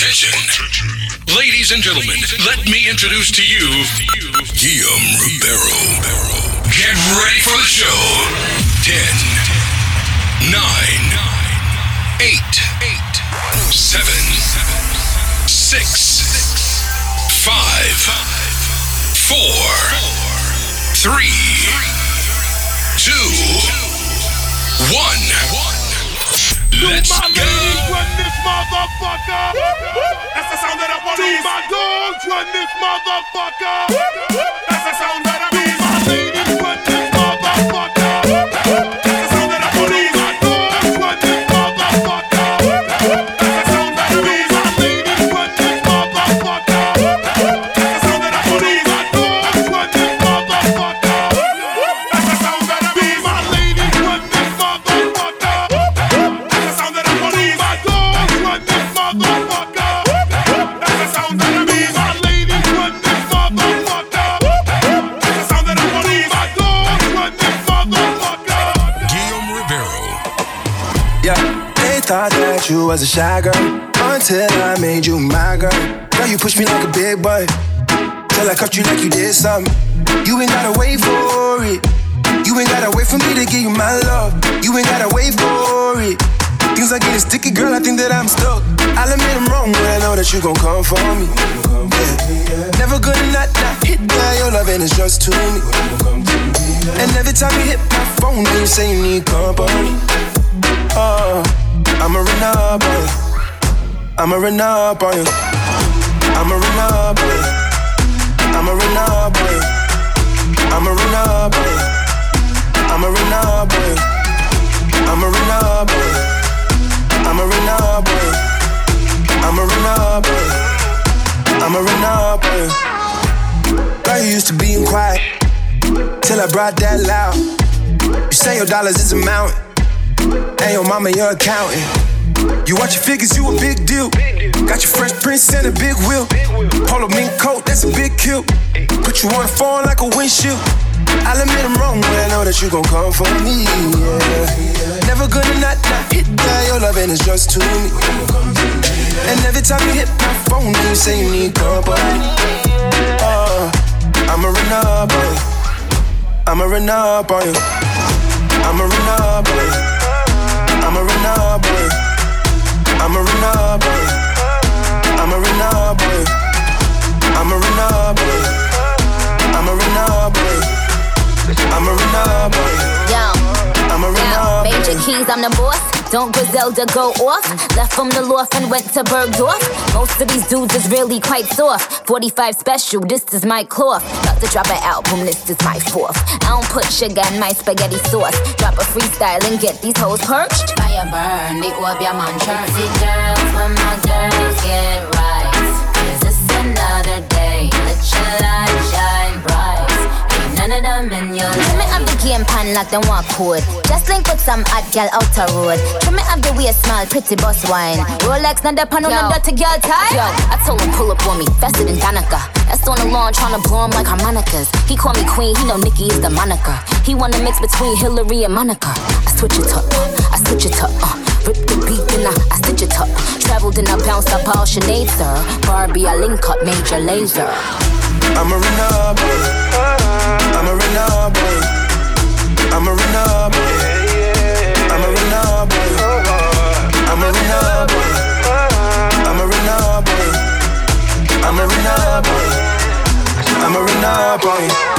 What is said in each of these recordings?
Attention. Ladies and gentlemen, let me introduce to you Guillaume Ribeiro. Get ready for the show. 10, 9, 8, 7, 6, 5, 4, 3, 2, 1. Let's go. Ladies run this motherfucker. That's the sound of the police. To my dogs run this motherfucker. That's the sound of the beast. My ladies run you was a shy girl until I made you my girl. Girl, you push me like a big boy till I cut you like you did something. You ain't gotta wait for it. You ain't gotta wait for me to give you my love. You ain't gotta wait for it. Things are getting sticky, girl. I think that I'm stuck. I'll admit I'm wrong when I know that you gon' come for me. Yeah. Never gonna not, not hit that. Your loving is just to me. And every time you hit my phone, you say you need company. Oh, I'ma run up on you. I'ma run up on you. I'ma run up on you. I'ma run up on you. I'ma run up on you. I'ma run up on you. I'ma run up on you. I'ma run up on you. I'ma run up on you. I'ma run up on you. Girl, you used to being quiet till I brought that loud. You say your dollars is a mountain. And your mama, your accountant. You watch your figures, you a big deal. Got your fresh prince and a big wheel. Polo mink coat, that's a big kill. Put you on the phone like a windshield. I'll admit I'm wrong, but I know that you gon' come for me. Yeah. Never gonna not, not hit that. Your loving is just to me. And every time you hit my phone, you say you need company. On you. I'ma run up on you. I'ma run up on you. I'ma run up on you. Renard boy. I'm a Renard boy. I'm a Renard boy. I'm a Renard boy. I'm a Renard boy. I'm a Renard boy. Yo. I'm a Renard boy. Major keys, I'm the boss. Don't Griselda go off? Left from the loft and went to Bergdorf. Most of these dudes is really quite soft. 45 special, this is my cloth. About to drop an album, this is my fourth. I don't put sugar in my spaghetti sauce. Drop a freestyle and get these hoes perched. Fire burn, they go up your man church. See girls, when my girls get right. Is this another day? Let your light shine none of them in your Trim me up the game pan like them walk code. Just link with some hot gal outer road. Trim me up the way smile, pretty boss wine. Rolex, not the pan on the dirty girl tie. Yo, I told him pull up on me, faster than Danica. That's on the lawn tryna blow him like harmonicas. He call me queen, he know Nikki is the moniker. He wanna mix between Hillary and Monica. I switch it up, uh, I switch it up. Uh, rip the beat, I, I stitch it up. Traveled and I bounced up all Sinead, sir. Barbie, I link up Major Lazer. Run up on you. I'ma run up on you. I'ma run up on you. I'ma run up on you. I'ma run up on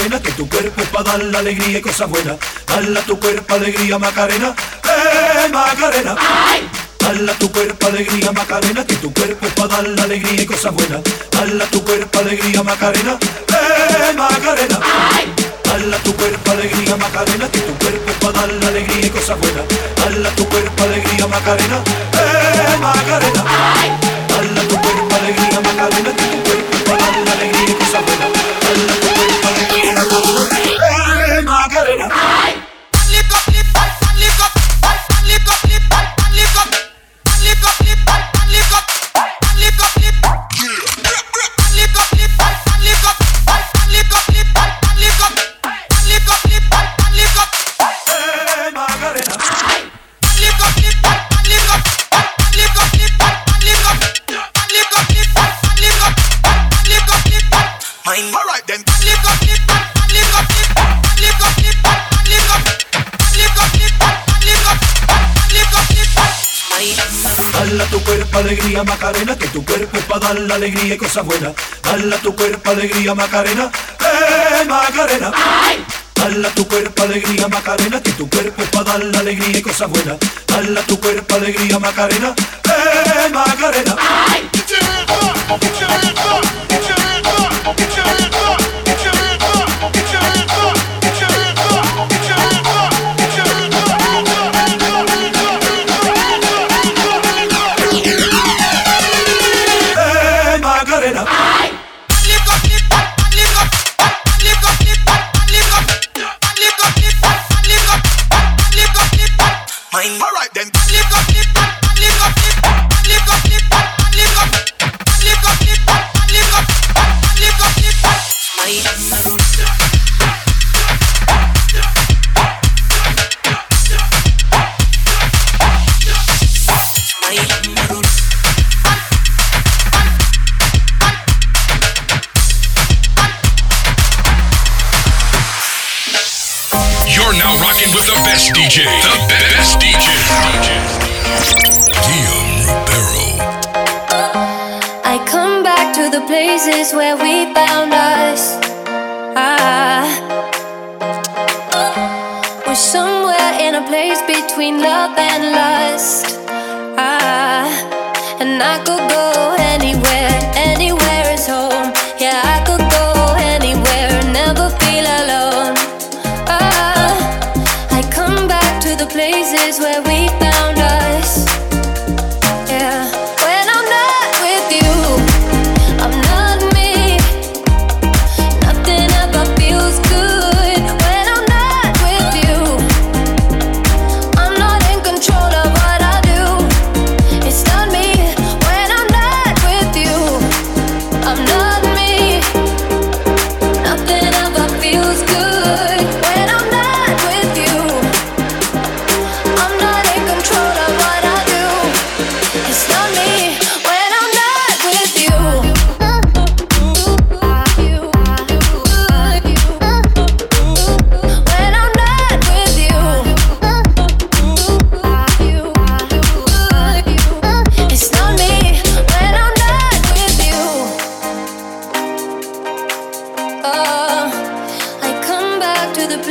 Macarena, que tu cuerpo es para dar la alegría y cosas buenas. Dale tu cuerpo alegría, Macarena, eh, Macarena. ¡Ay! Tu cuerpo alegría, Macarena, que tu cuerpo es para dar la alegría y cosas buenas. Dale tu cuerpo alegría, Macarena, eh, Macarena. ¡Ay! Tu cuerpo alegría, Macarena, que tu cuerpo es para dar la alegría y cosas buenas. Dale tu cuerpo alegría, Macarena, eh, Macarena. ¡Ay! Dale a tu cuerpo alegría Macarena, que tu cuerpo es para dar la alegría y cosas buenas. Dale a tu cuerpo alegría Macarena, eh Macarena. Dale a tu cuerpo alegría Macarena, que tu cuerpo es para dar la alegría y cosas buenas. Dale a tu cuerpo alegría Macarena, eh Macarena. Ay. now rocking with the best DJ. The best DJ. Guillaume Ribeiro. I come back to the places where we found us. Ah. We're somewhere in a place between love and lust. Ah. And I could go anywhere.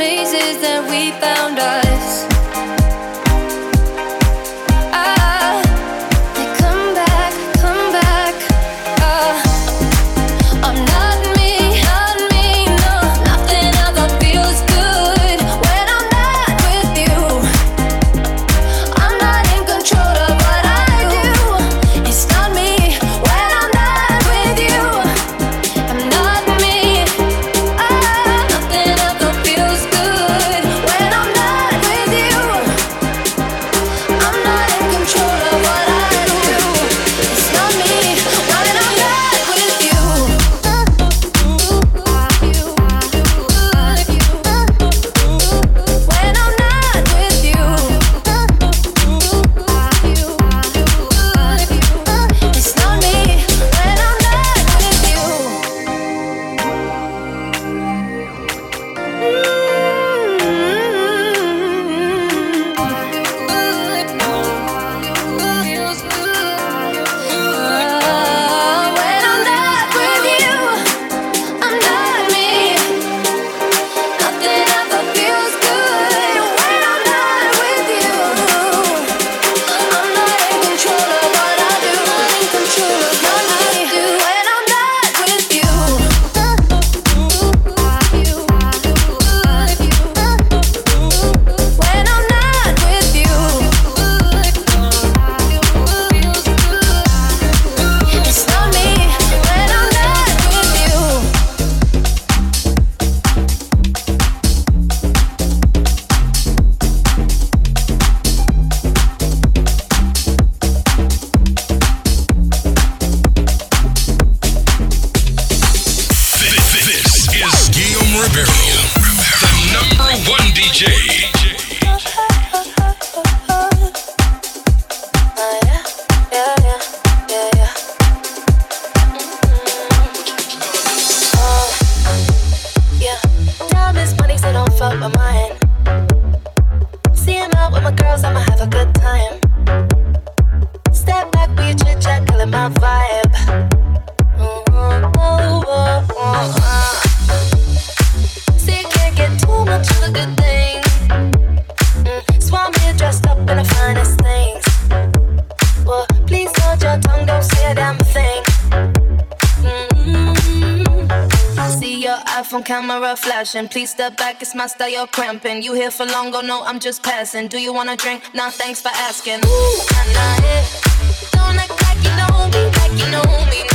places that we found us. Please step back, it's my style, you're cramping. You here for long, go no, I'm just passing. Do you wanna drink? Nah, thanks for asking. Ooh, nah, yeah. Don't act like you know me, like you know me,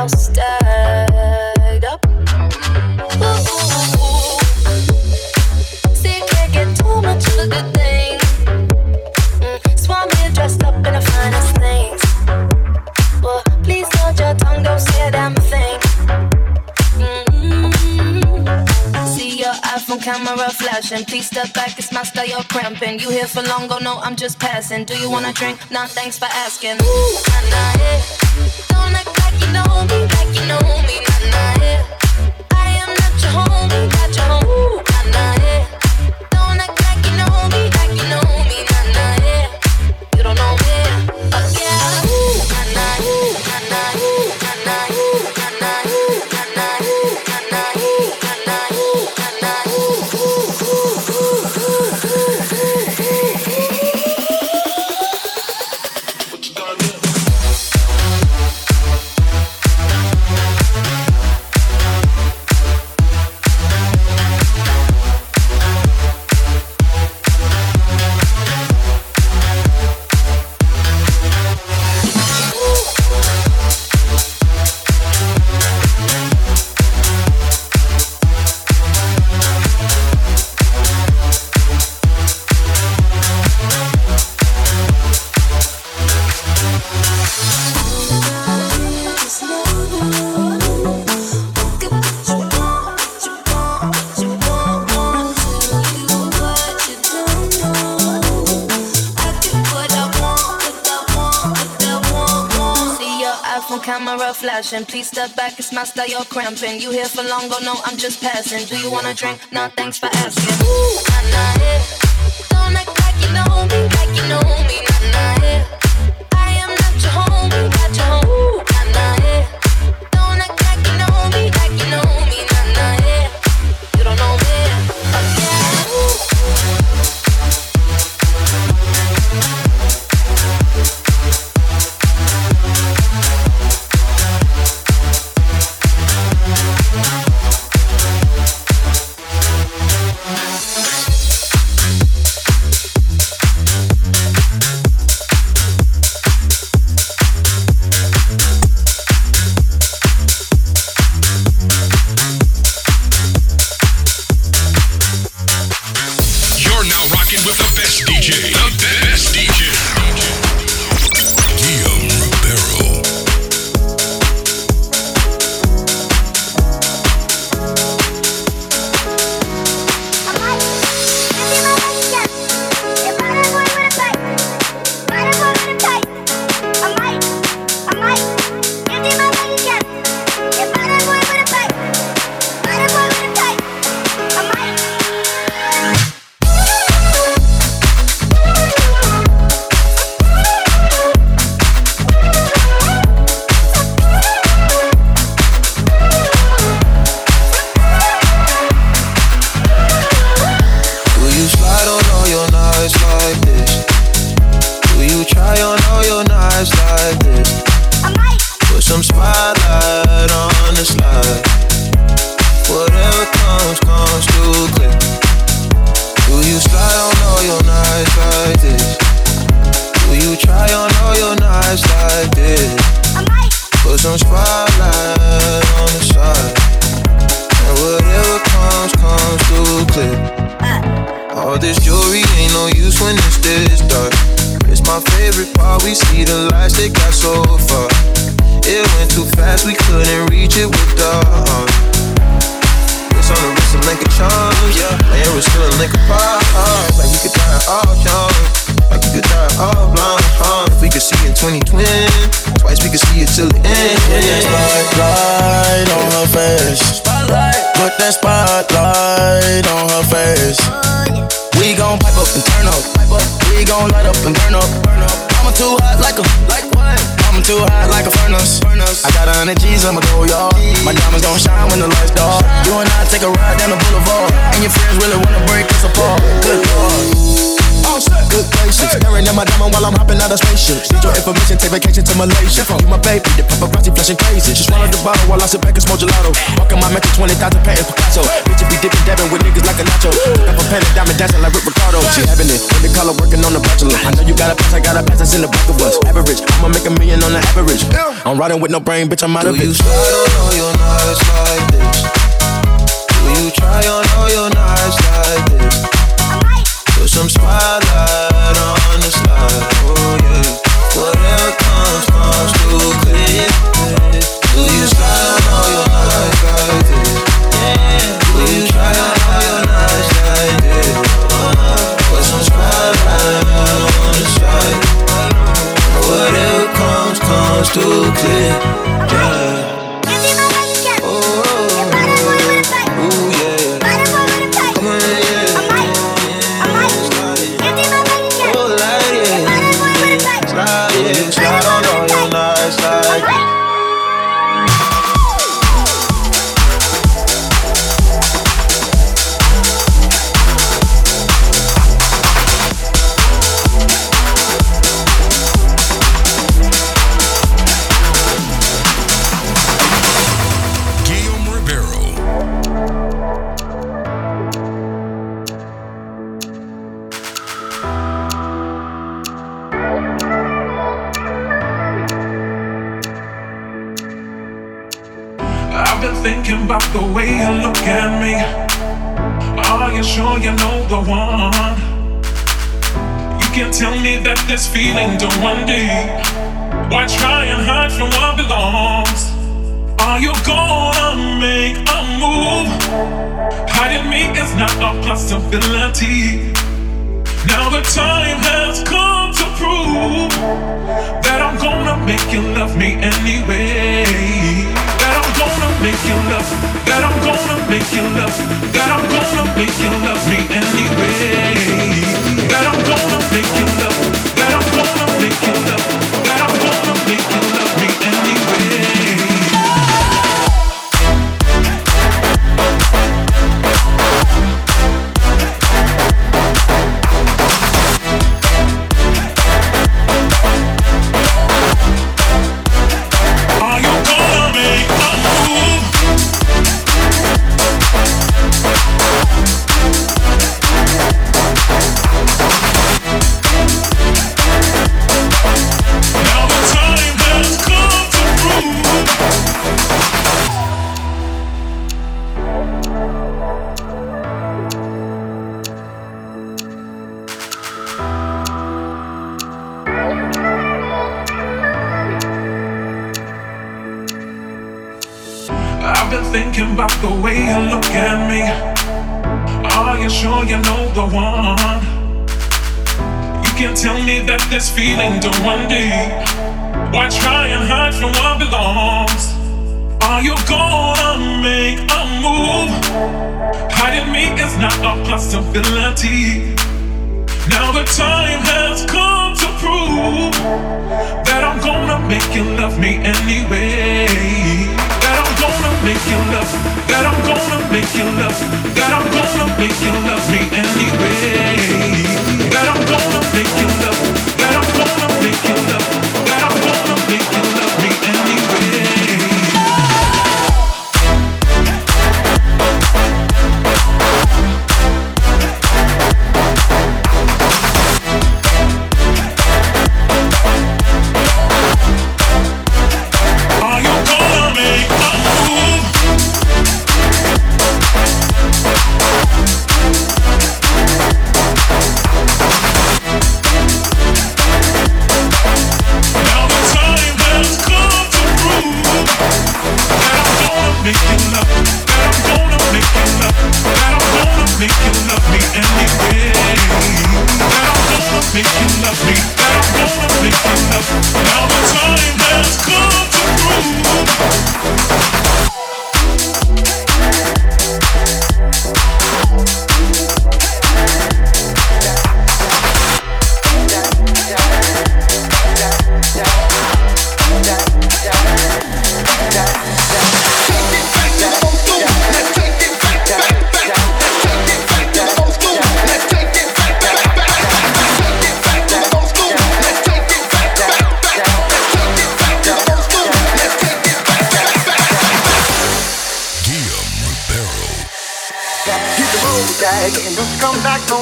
house up. Ooh, get too much of a thing. Mm. Swam here dressed up in the finest things. Well, please hold your tongue, don't say mm-hmm. iPhone camera flashing. Please step back, it's my style, you're cramping. You here for long, go no, I'm just passing. Do you wanna drink? Nah, thanks for asking. Ooh, nah, nah, yeah. Act like you know me, like you know me, nah, nah, yeah. Please step back, it's my style, you're cramping. You here for long, go no, I'm just passing. Do you wanna drink? Nah, thanks for asking. Ooh, nah, yeah. Don't act like you know me, like you know me, Spotlight on her face. Spotlight, put that spotlight on her face. We gon' pipe up and turn up. We gon' light up and burn up. I'm too hot like a like what? I'm too hot like a furnace. I got a hundred G's, I'ma go, y'all. My diamonds gon' shine when the lights dark. You and I take a ride down the boulevard, and your friends really wanna break us apart. Good lord. Good gracious, staring at my diamond while I'm hopping out of spaceship. Need your information, take vacation to Malaysia. You my baby, the paparazzi flashing crazy. She swallowed the bottle while I sit back and smoke gelato. Walking my mental 20,000 patents Picasso. Bitch, be dipping, dabbing with niggas like a nacho. Took up a pen and diamond dancing like Rick Ricardo. She having it, with the color working on the bachelor. I know you got a pass, I got a pass that's in the back of us. Average, I'ma make a million on the average. I'm riding with no brain, bitch, I'm out of. Do of you it. slide on all your nights like this? Do you try on all your some spotlight on the slide.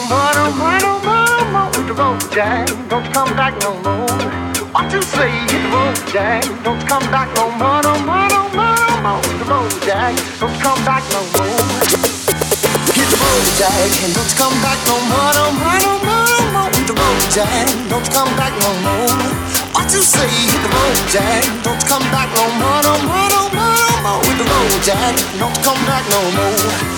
But I'm right on mama the road jack, don't come back no more. What you say, hit the road jack, don't come back no more. No more, no more, mama with the road jack, don't come back no more. Hit the road jack and don't come back no more. No more, no more, the road jack, don't come back no more. What you say, hit the road jack, don't come back no more. No more, no more, mama the road jack, don't come back no more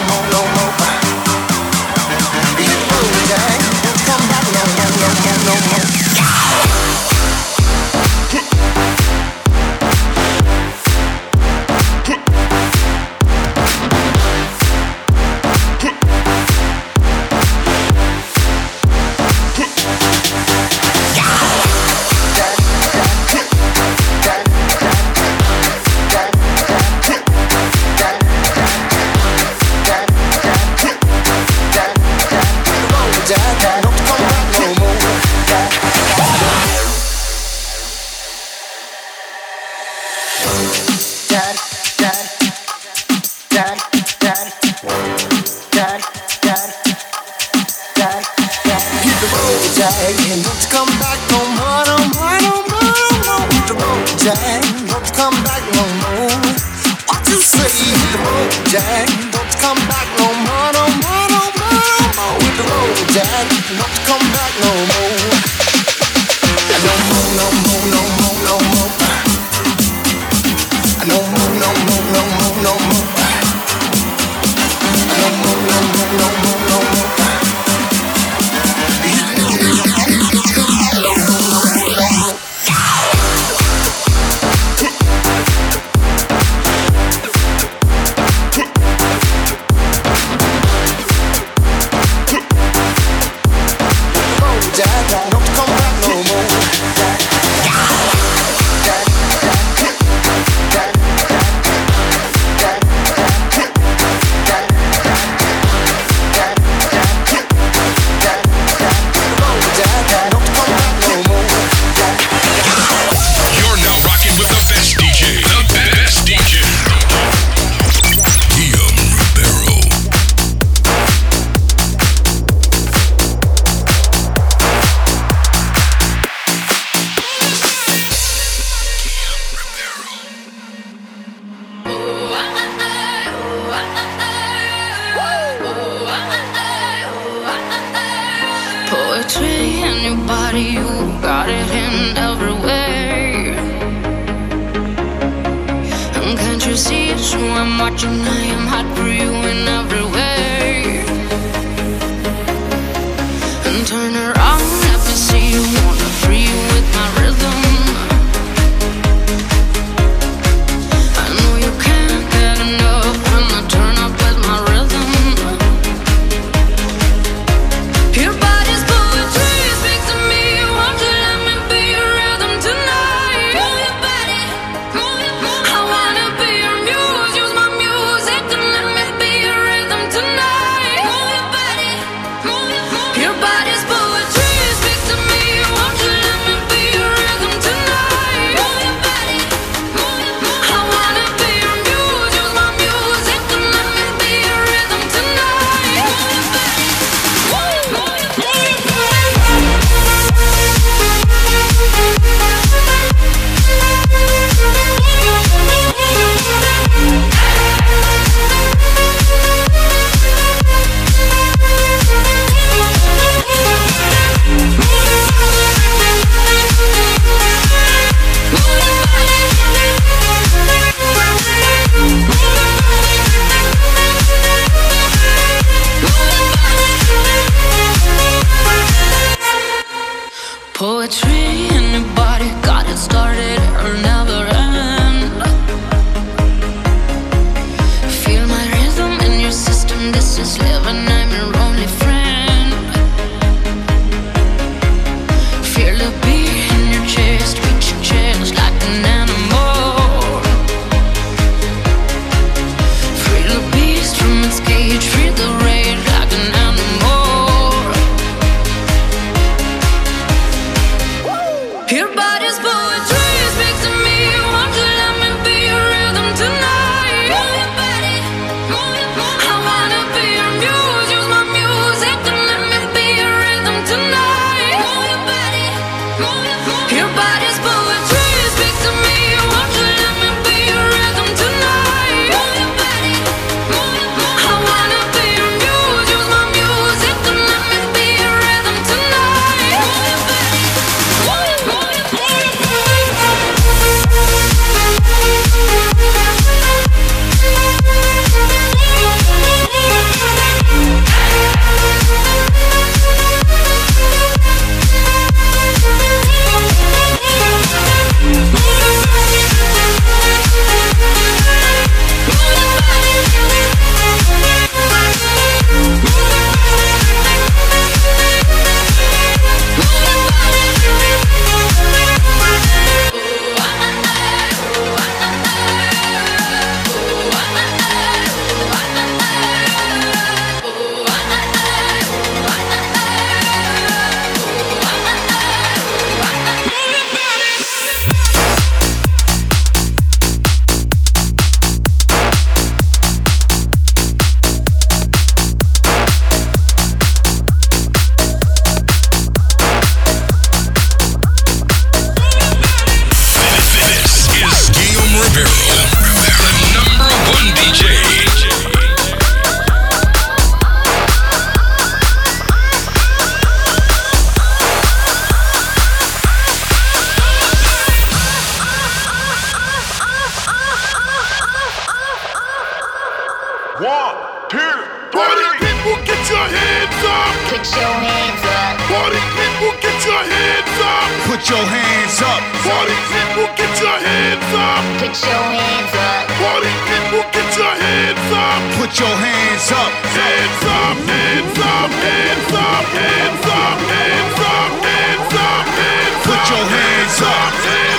Jack, the road Jack, And don't you come back no more, no no no Don't you come back no more. What you say? Hit the road. tree your body, you got it in every way. And can't you see so I'm watching? I am hot for you. put your hands up. Hands up, hands up, hands up, hands up, hands up, hands up, hands up. Put your hands up.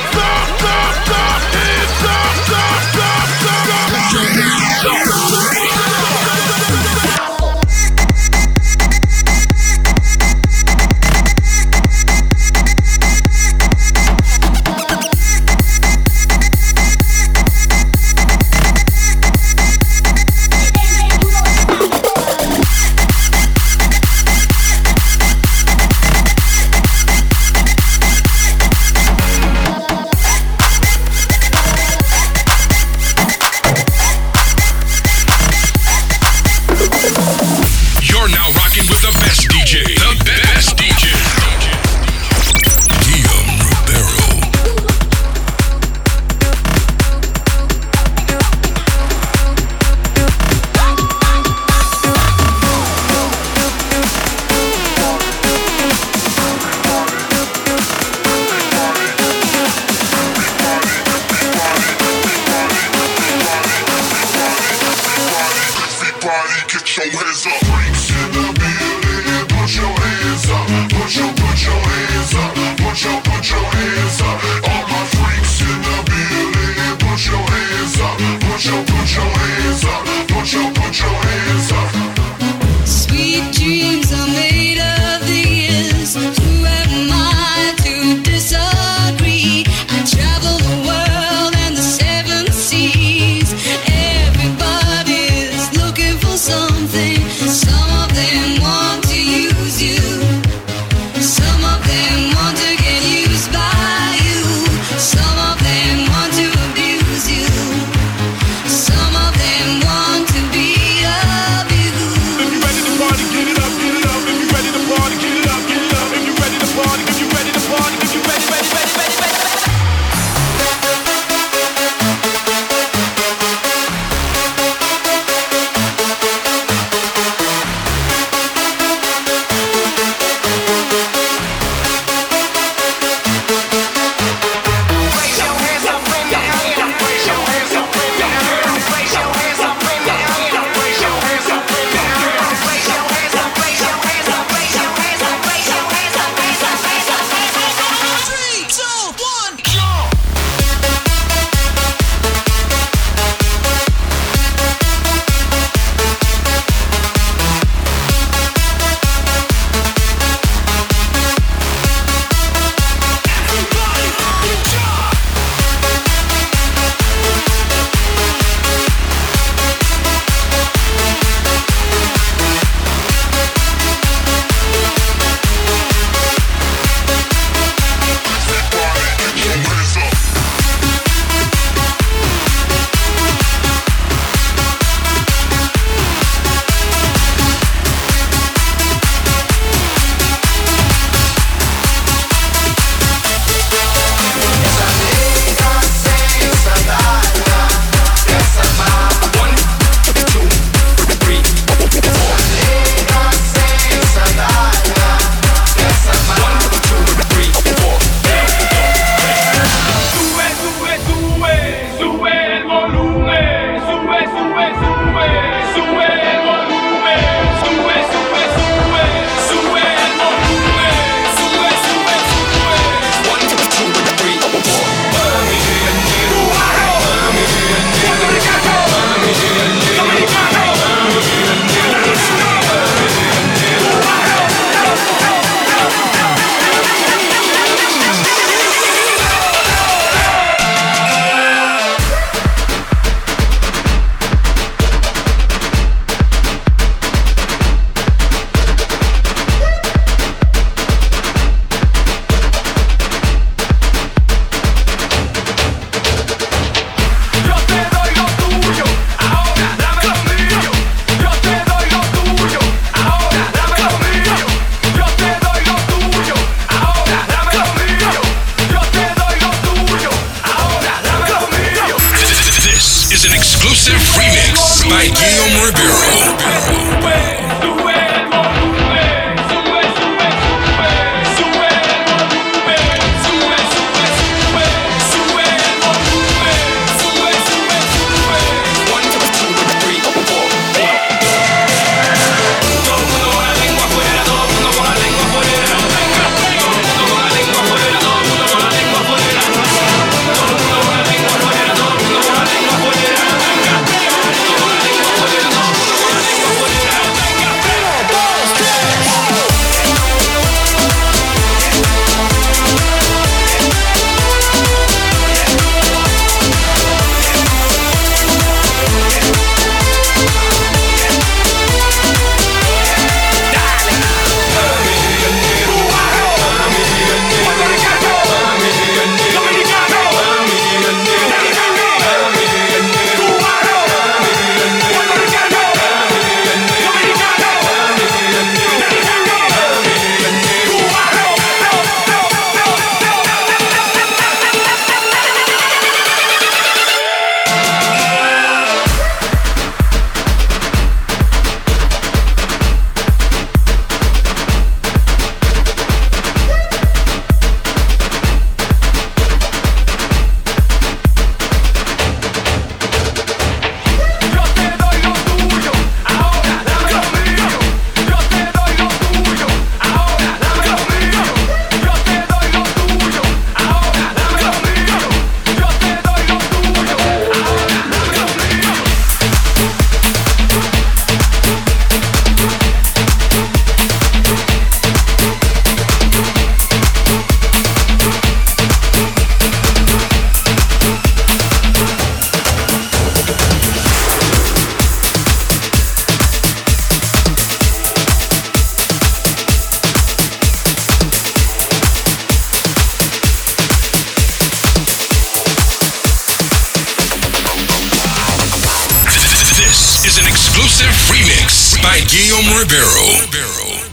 exclusive remix by Guillaume Ribeiro.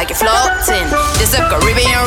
like you're floating. This a Caribbean